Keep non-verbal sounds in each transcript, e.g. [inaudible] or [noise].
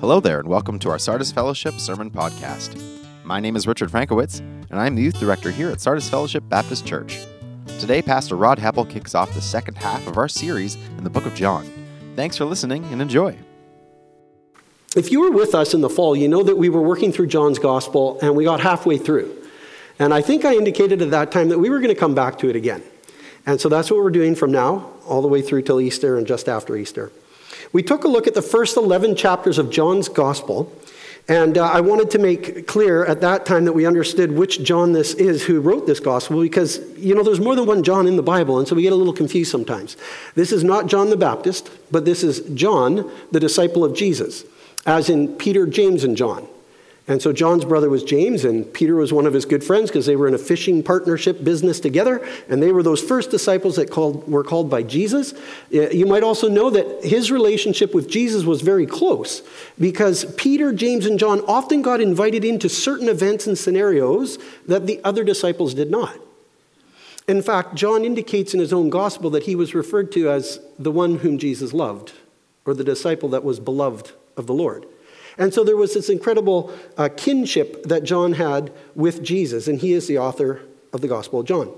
Hello there, and welcome to our Sardis Fellowship Sermon Podcast. My name is Richard Frankowitz, and I'm the youth director here at Sardis Fellowship Baptist Church. Today, Pastor Rod Heppel kicks off the second half of our series in the book of John. Thanks for listening and enjoy. If you were with us in the fall, you know that we were working through John's gospel and we got halfway through. And I think I indicated at that time that we were going to come back to it again. And so that's what we're doing from now all the way through till Easter and just after Easter. We took a look at the first 11 chapters of John's Gospel, and uh, I wanted to make clear at that time that we understood which John this is who wrote this Gospel, because, you know, there's more than one John in the Bible, and so we get a little confused sometimes. This is not John the Baptist, but this is John, the disciple of Jesus, as in Peter, James, and John. And so John's brother was James, and Peter was one of his good friends because they were in a fishing partnership business together, and they were those first disciples that called, were called by Jesus. You might also know that his relationship with Jesus was very close because Peter, James, and John often got invited into certain events and scenarios that the other disciples did not. In fact, John indicates in his own gospel that he was referred to as the one whom Jesus loved, or the disciple that was beloved of the Lord. And so there was this incredible uh, kinship that John had with Jesus, and he is the author of the Gospel of John.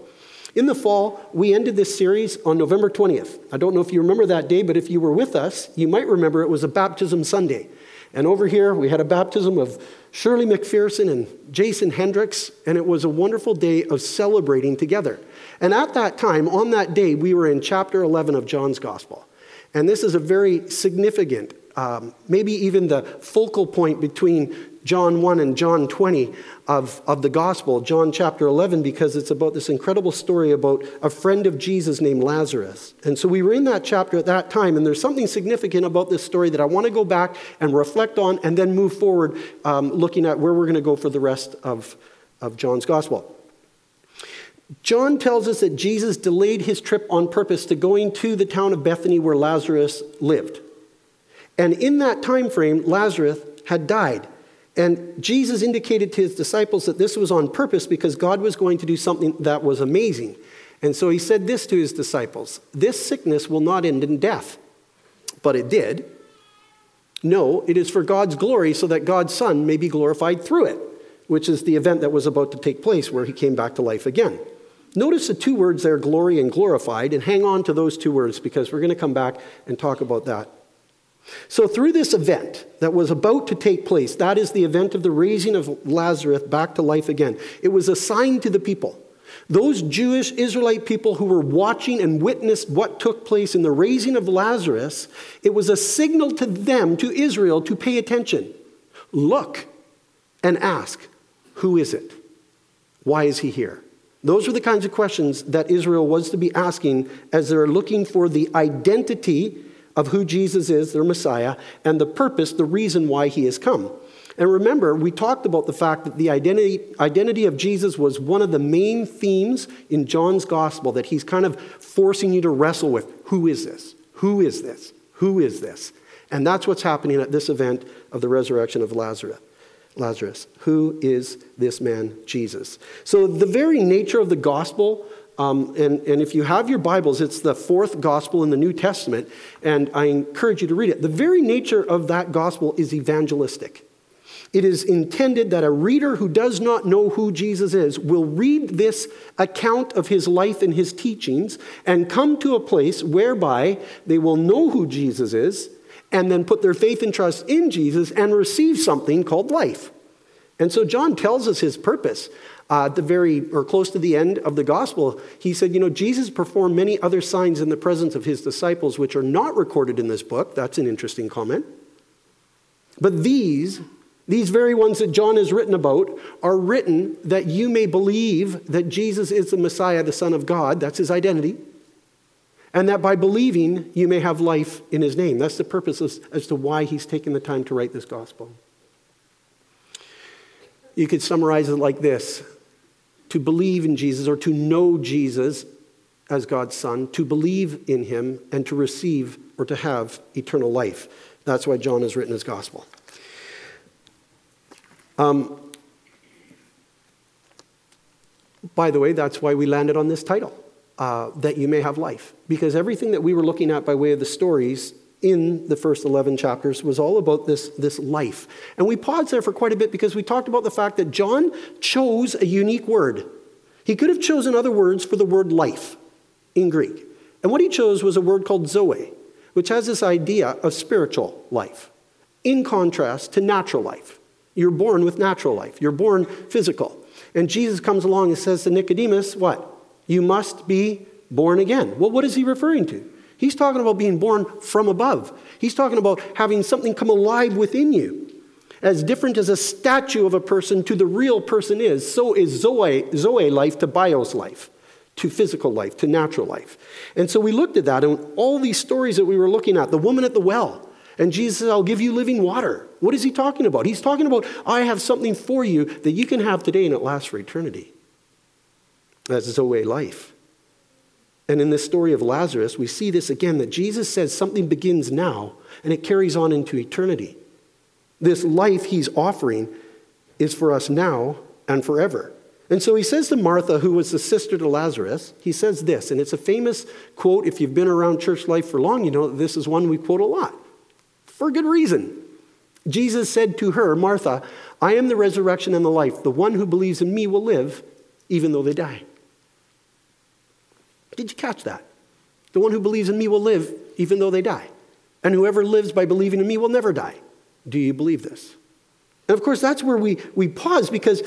In the fall, we ended this series on November 20th. I don't know if you remember that day, but if you were with us, you might remember it was a baptism Sunday. And over here, we had a baptism of Shirley McPherson and Jason Hendricks, and it was a wonderful day of celebrating together. And at that time, on that day, we were in chapter 11 of John's Gospel. And this is a very significant um, maybe even the focal point between John 1 and John 20 of, of the gospel, John chapter 11, because it's about this incredible story about a friend of Jesus named Lazarus. And so we were in that chapter at that time, and there's something significant about this story that I want to go back and reflect on and then move forward um, looking at where we're going to go for the rest of, of John's gospel. John tells us that Jesus delayed his trip on purpose to going to the town of Bethany where Lazarus lived. And in that time frame, Lazarus had died. And Jesus indicated to his disciples that this was on purpose because God was going to do something that was amazing. And so he said this to his disciples This sickness will not end in death. But it did. No, it is for God's glory so that God's Son may be glorified through it, which is the event that was about to take place where he came back to life again. Notice the two words there, glory and glorified, and hang on to those two words because we're going to come back and talk about that so, through this event that was about to take place, that is the event of the raising of Lazarus back to life again, it was a sign to the people. Those Jewish Israelite people who were watching and witnessed what took place in the raising of Lazarus, it was a signal to them, to Israel, to pay attention. Look and ask, Who is it? Why is he here? Those are the kinds of questions that Israel was to be asking as they're looking for the identity of who Jesus is, their Messiah, and the purpose, the reason why he has come. And remember, we talked about the fact that the identity, identity of Jesus was one of the main themes in John's gospel that he's kind of forcing you to wrestle with. Who is this? Who is this? Who is this? And that's what's happening at this event of the resurrection of Lazarus. Lazarus. Who is this man, Jesus? So, the very nature of the gospel um, and, and if you have your Bibles, it's the fourth gospel in the New Testament, and I encourage you to read it. The very nature of that gospel is evangelistic. It is intended that a reader who does not know who Jesus is will read this account of his life and his teachings and come to a place whereby they will know who Jesus is and then put their faith and trust in Jesus and receive something called life. And so John tells us his purpose uh, at the very or close to the end of the gospel, he said, You know, Jesus performed many other signs in the presence of his disciples, which are not recorded in this book. That's an interesting comment. But these, these very ones that John has written about, are written that you may believe that Jesus is the Messiah, the Son of God. That's his identity. And that by believing, you may have life in his name. That's the purpose as, as to why he's taken the time to write this gospel. You could summarize it like this to believe in Jesus or to know Jesus as God's Son, to believe in Him, and to receive or to have eternal life. That's why John has written his gospel. Um, by the way, that's why we landed on this title, uh, that you may have life. Because everything that we were looking at by way of the stories in the first 11 chapters was all about this, this life. And we paused there for quite a bit because we talked about the fact that John chose a unique word. He could have chosen other words for the word life in Greek. And what he chose was a word called zoe, which has this idea of spiritual life, in contrast to natural life. You're born with natural life, you're born physical. And Jesus comes along and says to Nicodemus, What? You must be born again. Well, what is he referring to? He's talking about being born from above. He's talking about having something come alive within you. As different as a statue of a person to the real person is, so is Zoe, Zoe life to bios life, to physical life, to natural life. And so we looked at that, and all these stories that we were looking at the woman at the well, and Jesus says, I'll give you living water. What is he talking about? He's talking about, I have something for you that you can have today and it lasts for eternity. That's Zoe life. And in this story of Lazarus, we see this again that Jesus says something begins now and it carries on into eternity. This life he's offering is for us now and forever. And so he says to Martha, who was the sister to Lazarus, he says this, and it's a famous quote. If you've been around church life for long, you know this is one we quote a lot for good reason. Jesus said to her, Martha, I am the resurrection and the life. The one who believes in me will live even though they die. Did you catch that? The one who believes in me will live even though they die. And whoever lives by believing in me will never die. Do you believe this? And of course, that's where we, we pause because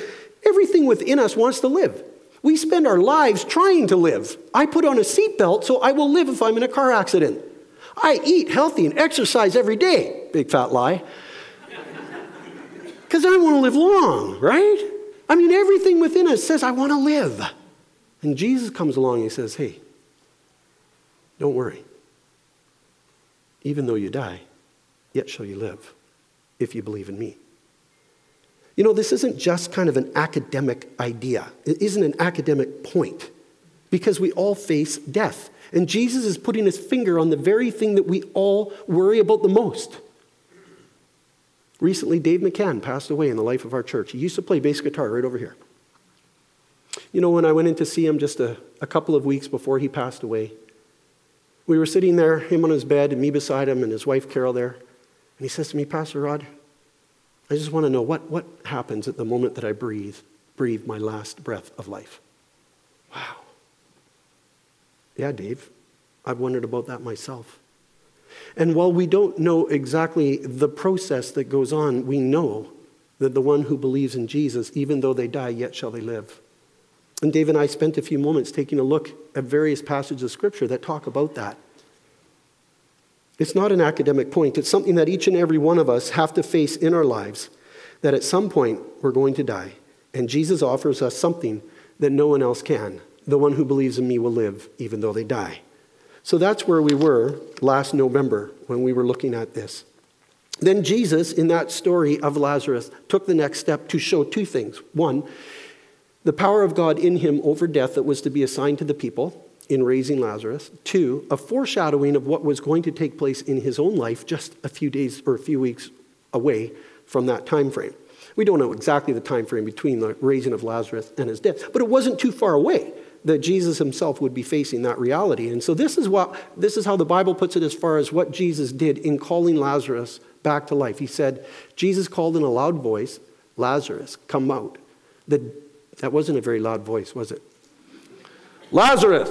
everything within us wants to live. We spend our lives trying to live. I put on a seatbelt so I will live if I'm in a car accident. I eat healthy and exercise every day. Big fat lie. [laughs] Because I want to live long, right? I mean, everything within us says, I want to live. And Jesus comes along and he says, Hey, don't worry. Even though you die, yet shall you live if you believe in me. You know, this isn't just kind of an academic idea, it isn't an academic point because we all face death. And Jesus is putting his finger on the very thing that we all worry about the most. Recently, Dave McCann passed away in the life of our church. He used to play bass guitar right over here. You know, when I went in to see him just a, a couple of weeks before he passed away, we were sitting there, him on his bed, and me beside him, and his wife Carol there. And he says to me, Pastor Rod, I just want to know what, what happens at the moment that I breathe, breathe my last breath of life. Wow. Yeah, Dave, I've wondered about that myself. And while we don't know exactly the process that goes on, we know that the one who believes in Jesus, even though they die, yet shall they live. And Dave and I spent a few moments taking a look at various passages of Scripture that talk about that. It's not an academic point, it's something that each and every one of us have to face in our lives that at some point we're going to die. And Jesus offers us something that no one else can. The one who believes in me will live even though they die. So that's where we were last November when we were looking at this. Then Jesus, in that story of Lazarus, took the next step to show two things. One, the power of God in him over death that was to be assigned to the people in raising Lazarus. Two, a foreshadowing of what was going to take place in his own life just a few days or a few weeks away from that time frame. We don't know exactly the time frame between the raising of Lazarus and his death, but it wasn't too far away that Jesus himself would be facing that reality. And so this is what this is how the Bible puts it as far as what Jesus did in calling Lazarus back to life. He said, Jesus called in a loud voice, Lazarus, come out. The, that wasn't a very loud voice, was it? Lazarus!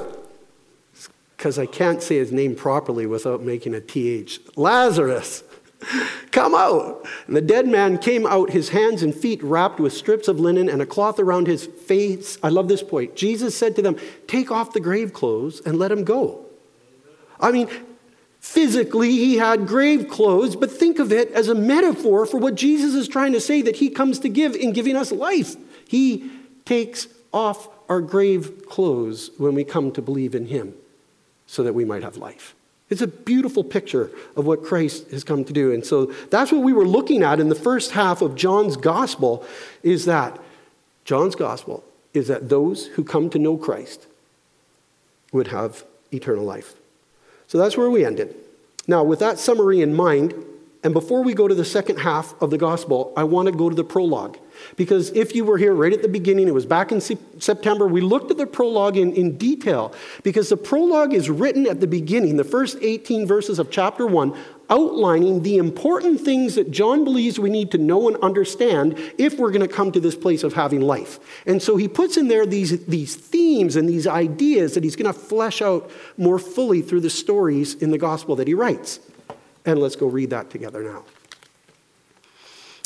Because I can't say his name properly without making a TH. Lazarus! [laughs] Come out. And the dead man came out, his hands and feet wrapped with strips of linen and a cloth around his face. I love this point. Jesus said to them, Take off the grave clothes and let him go. I mean, physically he had grave clothes, but think of it as a metaphor for what Jesus is trying to say that he comes to give in giving us life. He takes off our grave clothes when we come to believe in him so that we might have life. It's a beautiful picture of what Christ has come to do. And so that's what we were looking at in the first half of John's gospel is that John's gospel is that those who come to know Christ would have eternal life. So that's where we ended. Now, with that summary in mind, And before we go to the second half of the gospel, I want to go to the prologue. Because if you were here right at the beginning, it was back in September, we looked at the prologue in, in detail. Because the prologue is written at the beginning, the first 18 verses of chapter 1, outlining the important things that John believes we need to know and understand if we're going to come to this place of having life. And so he puts in there these, these themes and these ideas that he's going to flesh out more fully through the stories in the gospel that he writes. And let's go read that together now.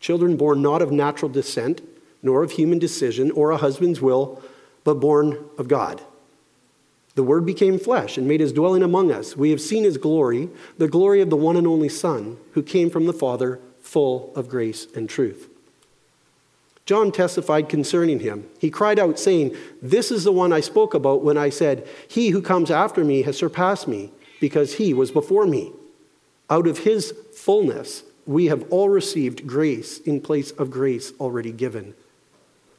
Children born not of natural descent, nor of human decision or a husband's will, but born of God. The Word became flesh and made his dwelling among us. We have seen his glory, the glory of the one and only Son, who came from the Father, full of grace and truth. John testified concerning him. He cried out, saying, This is the one I spoke about when I said, He who comes after me has surpassed me because he was before me. Out of his fullness, we have all received grace in place of grace already given.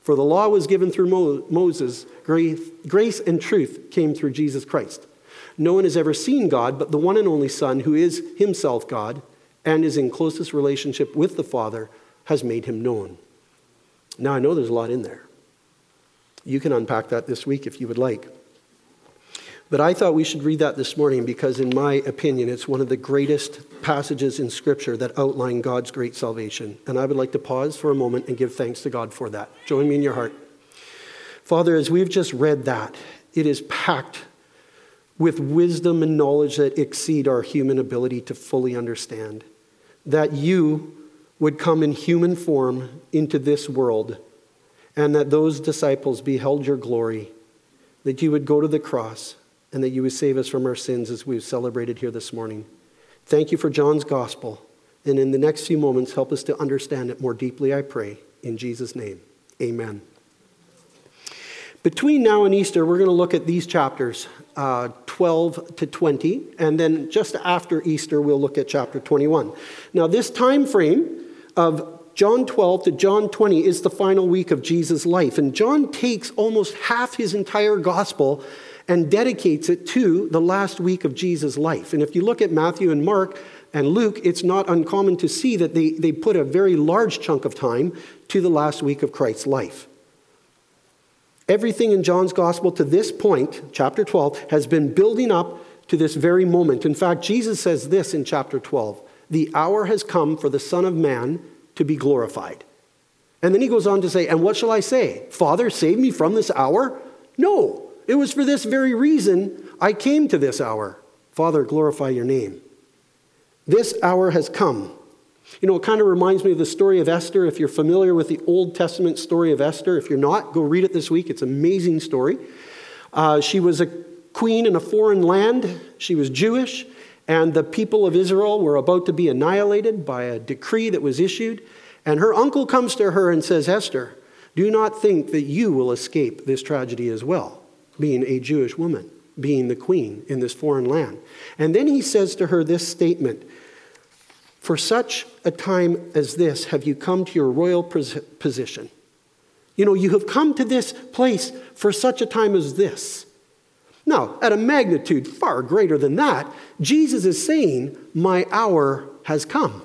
For the law was given through Mo- Moses, grace, grace and truth came through Jesus Christ. No one has ever seen God but the one and only Son, who is himself God and is in closest relationship with the Father, has made him known. Now, I know there's a lot in there. You can unpack that this week if you would like. But I thought we should read that this morning because, in my opinion, it's one of the greatest passages in Scripture that outline God's great salvation. And I would like to pause for a moment and give thanks to God for that. Join me in your heart. Father, as we've just read that, it is packed with wisdom and knowledge that exceed our human ability to fully understand. That you would come in human form into this world, and that those disciples beheld your glory, that you would go to the cross and that you would save us from our sins as we've celebrated here this morning. Thank you for John's gospel. And in the next few moments, help us to understand it more deeply, I pray. In Jesus' name, amen. Between now and Easter, we're going to look at these chapters uh, 12 to 20, and then just after Easter, we'll look at chapter 21. Now, this time frame of John 12 to John 20 is the final week of Jesus' life, and John takes almost half his entire gospel and dedicates it to the last week of Jesus' life. And if you look at Matthew and Mark and Luke, it's not uncommon to see that they, they put a very large chunk of time to the last week of Christ's life. Everything in John's gospel to this point, chapter 12, has been building up to this very moment. In fact, Jesus says this in chapter 12 The hour has come for the Son of Man to be glorified. And then he goes on to say, And what shall I say? Father, save me from this hour? No. It was for this very reason I came to this hour. Father, glorify your name. This hour has come. You know, it kind of reminds me of the story of Esther. If you're familiar with the Old Testament story of Esther, if you're not, go read it this week. It's an amazing story. Uh, she was a queen in a foreign land, she was Jewish, and the people of Israel were about to be annihilated by a decree that was issued. And her uncle comes to her and says, Esther, do not think that you will escape this tragedy as well being a Jewish woman, being the queen in this foreign land. And then he says to her this statement For such a time as this have you come to your royal position. You know, you have come to this place for such a time as this. Now, at a magnitude far greater than that, Jesus is saying, My hour has come.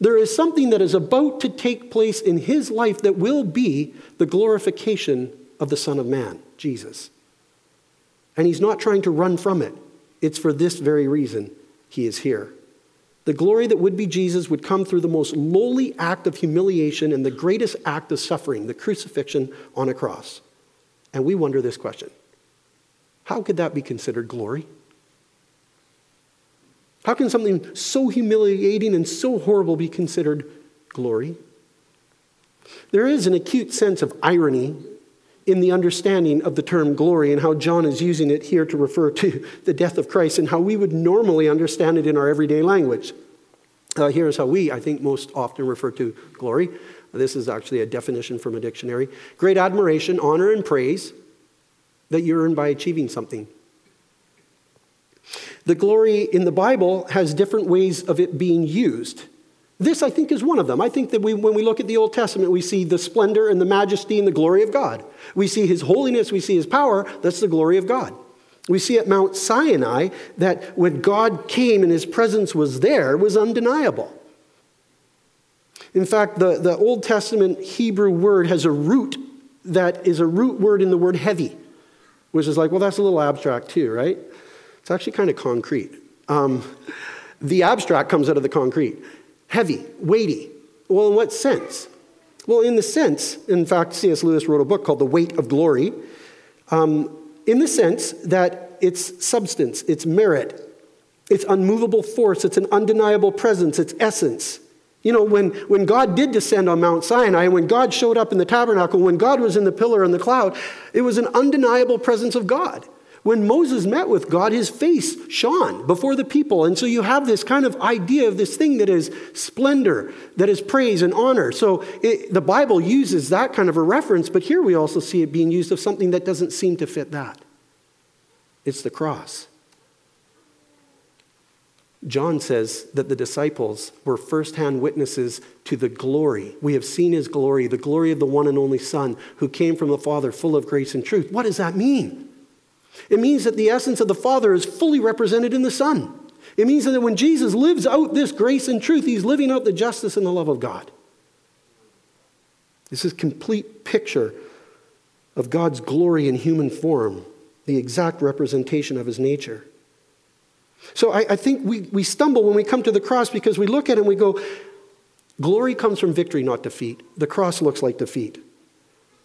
There is something that is about to take place in his life that will be the glorification of the Son of Man. Jesus. And he's not trying to run from it. It's for this very reason he is here. The glory that would be Jesus would come through the most lowly act of humiliation and the greatest act of suffering, the crucifixion on a cross. And we wonder this question How could that be considered glory? How can something so humiliating and so horrible be considered glory? There is an acute sense of irony in the understanding of the term glory and how John is using it here to refer to [laughs] the death of Christ and how we would normally understand it in our everyday language. Uh, here's how we, I think, most often refer to glory. This is actually a definition from a dictionary great admiration, honor, and praise that you earn by achieving something. The glory in the Bible has different ways of it being used. This, I think, is one of them. I think that we, when we look at the Old Testament, we see the splendor and the majesty and the glory of God. We see his holiness, we see his power. That's the glory of God. We see at Mount Sinai that when God came and his presence was there, was undeniable. In fact, the, the Old Testament Hebrew word has a root that is a root word in the word heavy, which is like, well, that's a little abstract too, right? It's actually kind of concrete. Um, the abstract comes out of the concrete heavy, weighty. Well, in what sense? Well, in the sense, in fact, C.S. Lewis wrote a book called The Weight of Glory, um, in the sense that it's substance, it's merit, it's unmovable force, it's an undeniable presence, it's essence. You know, when, when God did descend on Mount Sinai, when God showed up in the tabernacle, when God was in the pillar and the cloud, it was an undeniable presence of God. When Moses met with God, his face shone before the people. And so you have this kind of idea of this thing that is splendor, that is praise and honor. So it, the Bible uses that kind of a reference, but here we also see it being used of something that doesn't seem to fit that it's the cross. John says that the disciples were firsthand witnesses to the glory. We have seen his glory, the glory of the one and only Son who came from the Father, full of grace and truth. What does that mean? It means that the essence of the Father is fully represented in the Son. It means that when Jesus lives out this grace and truth, he's living out the justice and the love of God. This is complete picture of God's glory in human form, the exact representation of his nature. So I, I, think we, we stumble when we come to the cross because we look at it and we go, glory comes from victory, not defeat. The cross looks like defeat.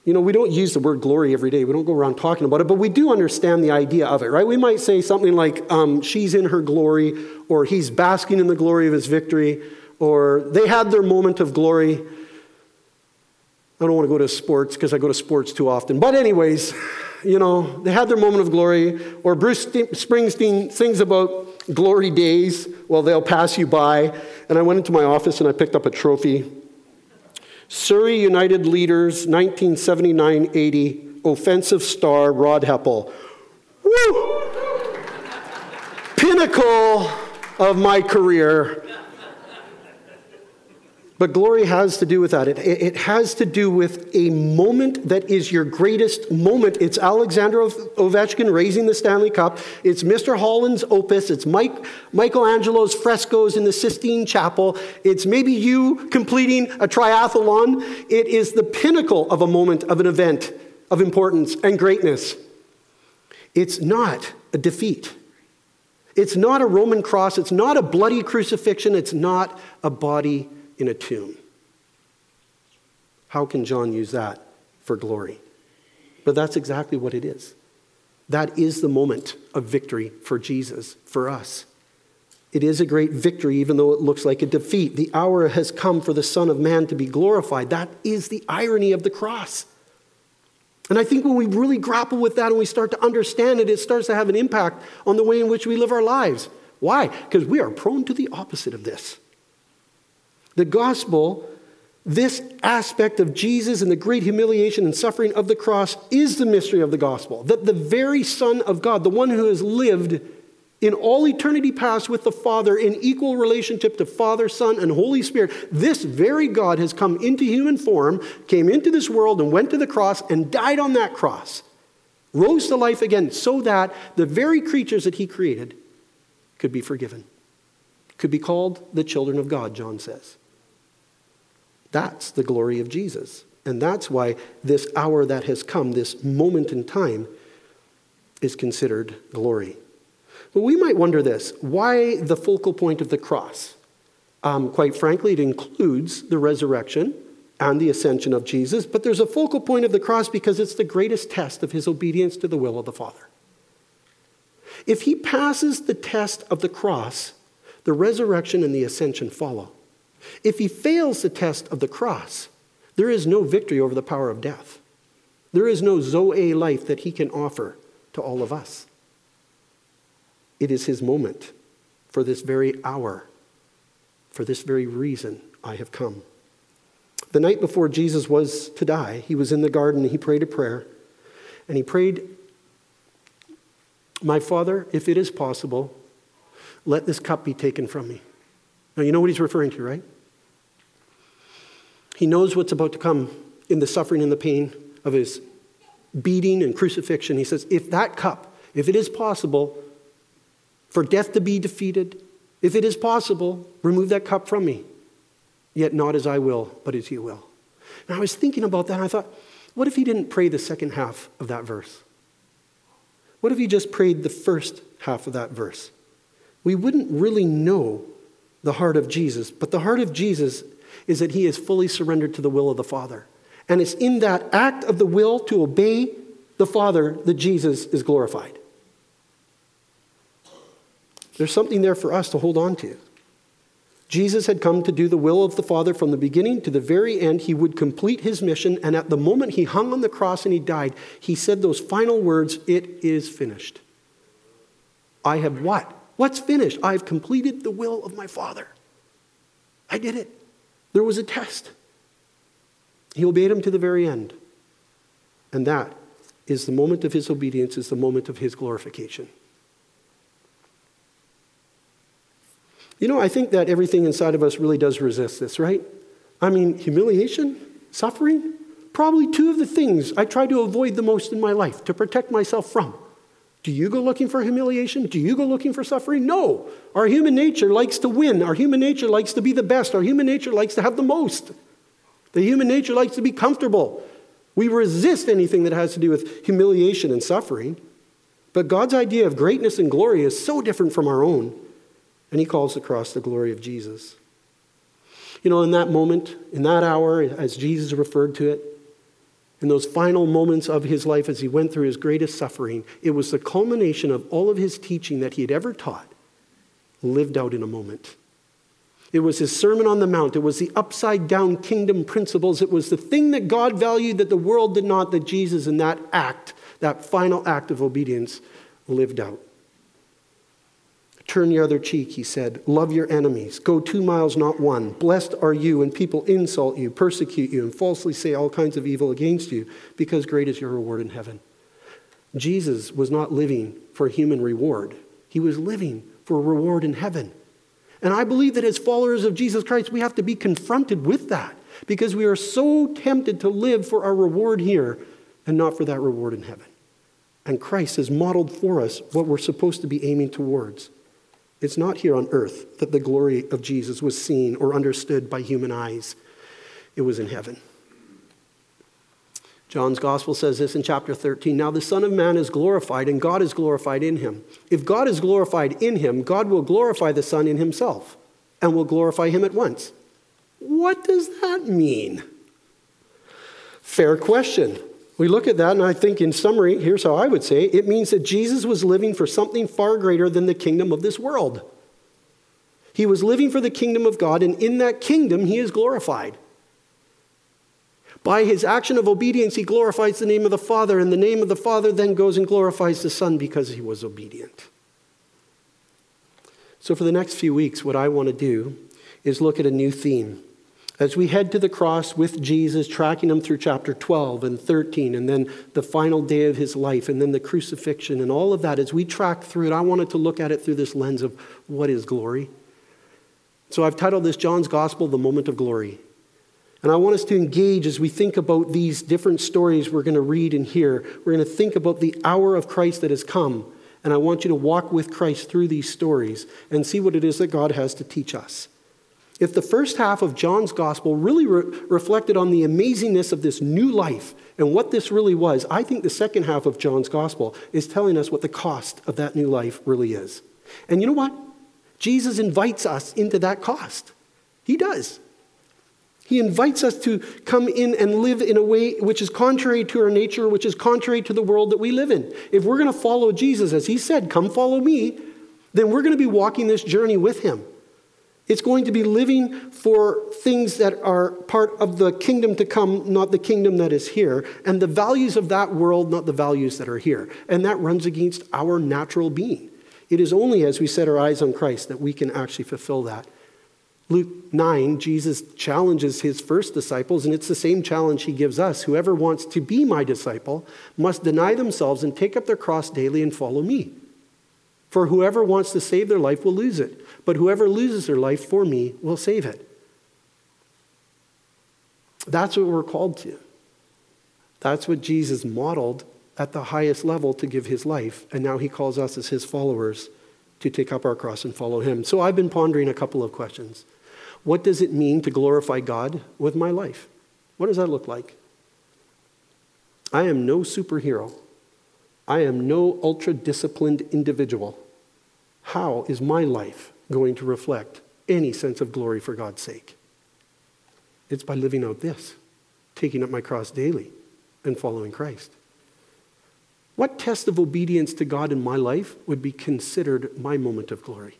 You know, we don't use the word glory every day. We don't go around talking about it, but we do understand the idea of it, right? We might say something like, um, she's in her glory, or he's basking in the glory of his victory, or they had their moment of glory. I don't want to go to sports because I go to sports too often. But, anyways, you know, they had their moment of glory, or Bruce Springsteen sings about glory days. Well, they'll pass you by. And I went into my office and I picked up a trophy Surrey United Leaders, 1979 80, offensive star Rod Heppel. Woo! Pinnacle of my career. But glory has to do with that. It, it, has to do with a moment that is your greatest moment. It's Alexander Ovechkin raising the Stanley Cup. It's Mr. Holland's opus. It's Mike, Michelangelo's frescoes in the Sistine Chapel. It's maybe you completing a triathlon. It is the pinnacle of a moment, of an event of importance and greatness. It's not a defeat. It's not a Roman cross. It's not a bloody crucifixion. It's not a body in a tomb. How can John use that for glory? But that's exactly what it is. That is the moment of victory for Jesus, for us. It is a great victory, even though it looks like a defeat. The hour has come for the Son of Man to be glorified. That is the irony of the cross. And I think when we really grapple with that and we start to understand it, it starts to have an impact on the way in which we live our lives. Why? Because we are prone to the opposite of this. The gospel, this aspect of Jesus and the great humiliation and suffering of the cross, is the mystery of the gospel. That the very Son of God, the one who has lived in all eternity past with the Father in equal relationship to Father, Son, and Holy Spirit, this very God has come into human form, came into this world, and went to the cross and died on that cross, rose to life again, so that the very creatures that he created could be forgiven, could be called the children of God, John says. That's the glory of Jesus. And that's why this hour that has come, this moment in time, is considered glory. But we might wonder this why the focal point of the cross? Um, quite frankly, it includes the resurrection and the ascension of Jesus, but there's a focal point of the cross because it's the greatest test of his obedience to the will of the Father. If he passes the test of the cross, the resurrection and the ascension follow. If he fails the test of the cross, there is no victory over the power of death. There is no Zoe life that he can offer to all of us. It is his moment for this very hour. For this very reason, I have come. The night before Jesus was to die, he was in the garden, he prayed a prayer, and he prayed, My Father, if it is possible, let this cup be taken from me. Now, you know what he's referring to, right? He knows what's about to come in the suffering and the pain of his beating and crucifixion. He says, If that cup, if it is possible for death to be defeated, if it is possible, remove that cup from me. Yet not as I will, but as you will. Now, I was thinking about that, and I thought, what if he didn't pray the second half of that verse? What if he just prayed the first half of that verse? We wouldn't really know the heart of Jesus, but the heart of Jesus is that he is fully surrendered to the will of the Father. And it's in that act of the will to obey the Father that Jesus is glorified. There's something there for us to hold on to. Jesus had come to do the will of the Father from the beginning to the very end. He would complete his mission, and at the moment he hung on the cross and he died, he said those final words It is finished. I have what? What's finished? I have completed the will of my Father. I did it. There was a test. He obeyed him to the very end. And that is the moment of his obedience, is the moment of his glorification. You know, I think that everything inside of us really does resist this, right? I mean, humiliation, suffering, probably two of the things I try to avoid the most in my life to protect myself from. Do you go looking for humiliation? Do you go looking for suffering? No. Our human nature likes to win. Our human nature likes to be the best. Our human nature likes to have the most. The human nature likes to be comfortable. We resist anything that has to do with humiliation and suffering. But God's idea of greatness and glory is so different from our own. And He calls the cross the glory of Jesus. You know, in that moment, in that hour, as Jesus referred to it, in those final moments of his life as he went through his greatest suffering, it was the culmination of all of his teaching that he had ever taught, lived out in a moment. It was his Sermon on the Mount. It was the upside down kingdom principles. It was the thing that God valued that the world did not, that Jesus, in that act, that final act of obedience, lived out. Turn the other cheek, he said. Love your enemies. Go two miles, not one. Blessed are you when people insult you, persecute you, and falsely say all kinds of evil against you, because great is your reward in heaven. Jesus was not living for human reward, he was living for reward in heaven. And I believe that as followers of Jesus Christ, we have to be confronted with that because we are so tempted to live for our reward here and not for that reward in heaven. And Christ has modeled for us what we're supposed to be aiming towards. It's not here on earth that the glory of Jesus was seen or understood by human eyes, it was in heaven. John's gospel says this in chapter 13 Now the Son of Man is glorified, and God is glorified in him. If God is glorified in him, God will glorify the Son in himself and will glorify him at once. What does that mean? Fair question. We look at that, and I think, in summary, here's how I would say it means that Jesus was living for something far greater than the kingdom of this world. He was living for the kingdom of God, and in that kingdom, he is glorified. By his action of obedience, he glorifies the name of the Father, and the name of the Father then goes and glorifies the Son because he was obedient. So, for the next few weeks, what I want to do is look at a new theme. As we head to the cross with Jesus, tracking him through chapter 12 and 13, and then the final day of his life, and then the crucifixion, and all of that, as we track through it, I wanted to look at it through this lens of what is glory. So I've titled this John's Gospel, The Moment of Glory. And I want us to engage as we think about these different stories we're going to read and hear. We're going to think about the hour of Christ that has come. And I want you to walk with Christ through these stories and see what it is that God has to teach us. If the first half of John's gospel really re- reflected on the amazingness of this new life and what this really was, I think the second half of John's gospel is telling us what the cost of that new life really is. And you know what? Jesus invites us into that cost. He does. He invites us to come in and live in a way which is contrary to our nature, which is contrary to the world that we live in. If we're going to follow Jesus, as he said, come follow me, then we're going to be walking this journey with him. It's going to be living for things that are part of the kingdom to come, not the kingdom that is here, and the values of that world, not the values that are here. And that runs against our natural being. It is only as we set our eyes on Christ that we can actually fulfill that. Luke 9, Jesus challenges his first disciples, and it's the same challenge he gives us. Whoever wants to be my disciple must deny themselves and take up their cross daily and follow me. For whoever wants to save their life will lose it, but whoever loses their life for me will save it. That's what we're called to. That's what Jesus modeled at the highest level to give his life, and now he calls us as his followers to take up our cross and follow him. So I've been pondering a couple of questions. What does it mean to glorify God with my life? What does that look like? I am no superhero. I am no ultra disciplined individual. How is my life going to reflect any sense of glory for God's sake? It's by living out this, taking up my cross daily and following Christ. What test of obedience to God in my life would be considered my moment of glory?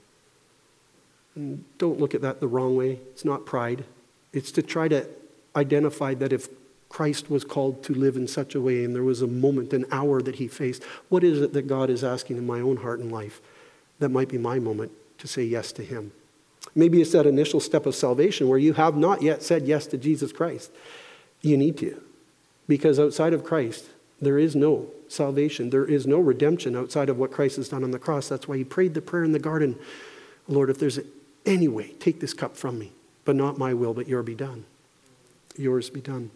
And don't look at that the wrong way. It's not pride. It's to try to identify that if Christ was called to live in such a way and there was a moment, an hour that he faced, what is it that God is asking in my own heart and life that might be my moment to say yes to him? Maybe it's that initial step of salvation where you have not yet said yes to Jesus Christ. You need to, because outside of Christ, there is no salvation. There is no redemption outside of what Christ has done on the cross. That's why he prayed the prayer in the garden Lord, if there's any way, take this cup from me, but not my will, but yours be done. Yours be done.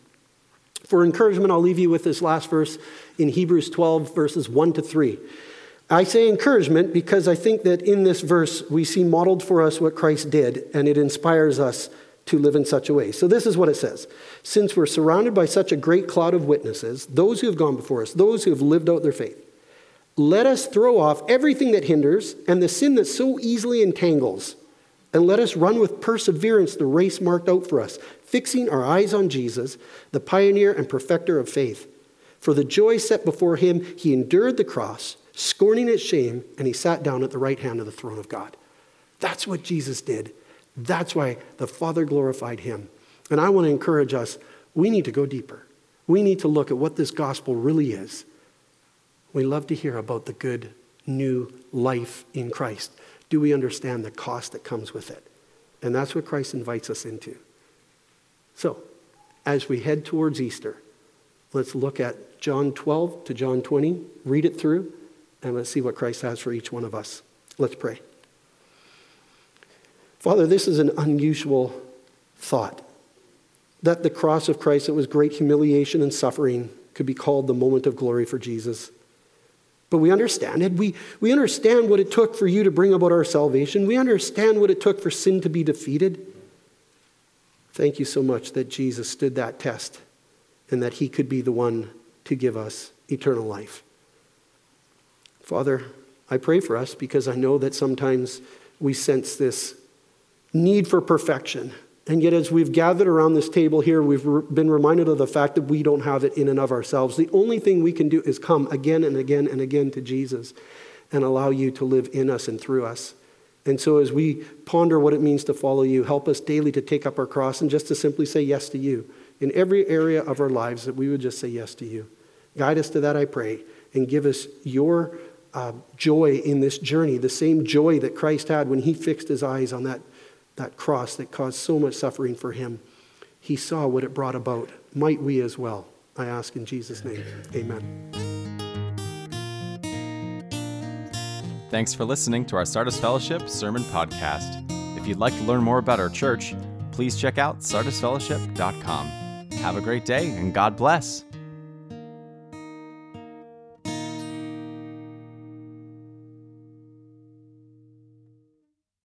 For encouragement, I'll leave you with this last verse in Hebrews 12, verses 1 to 3. I say encouragement because I think that in this verse we see modeled for us what Christ did, and it inspires us to live in such a way. So, this is what it says Since we're surrounded by such a great cloud of witnesses, those who have gone before us, those who have lived out their faith, let us throw off everything that hinders and the sin that so easily entangles and let us run with perseverance the race marked out for us, fixing our eyes on Jesus, the pioneer and perfecter of faith. For the joy set before him, he endured the cross, scorning its shame, and he sat down at the right hand of the throne of God. That's what Jesus did. That's why the Father glorified him. And I want to encourage us we need to go deeper. We need to look at what this gospel really is. We love to hear about the good new life in Christ do we understand the cost that comes with it? And that's what Christ invites us into. So, as we head towards Easter, let's look at John 12 to John 20, read it through, and let's see what Christ has for each one of us. Let's pray. Father, this is an unusual thought that the cross of Christ, that was great humiliation and suffering, could be called the moment of glory for Jesus. But we understand it. We, we understand what it took for you to bring about our salvation. We understand what it took for sin to be defeated. Thank you so much that Jesus stood that test and that he could be the one to give us eternal life. Father, I pray for us because I know that sometimes we sense this need for perfection. And yet, as we've gathered around this table here, we've been reminded of the fact that we don't have it in and of ourselves. The only thing we can do is come again and again and again to Jesus and allow you to live in us and through us. And so, as we ponder what it means to follow you, help us daily to take up our cross and just to simply say yes to you in every area of our lives, that we would just say yes to you. Guide us to that, I pray, and give us your uh, joy in this journey, the same joy that Christ had when he fixed his eyes on that that cross that caused so much suffering for him, he saw what it brought about. Might we as well? I ask in Jesus' name. Amen. Thanks for listening to our Sardis Fellowship Sermon Podcast. If you'd like to learn more about our church, please check out sardisfellowship.com. Have a great day and God bless.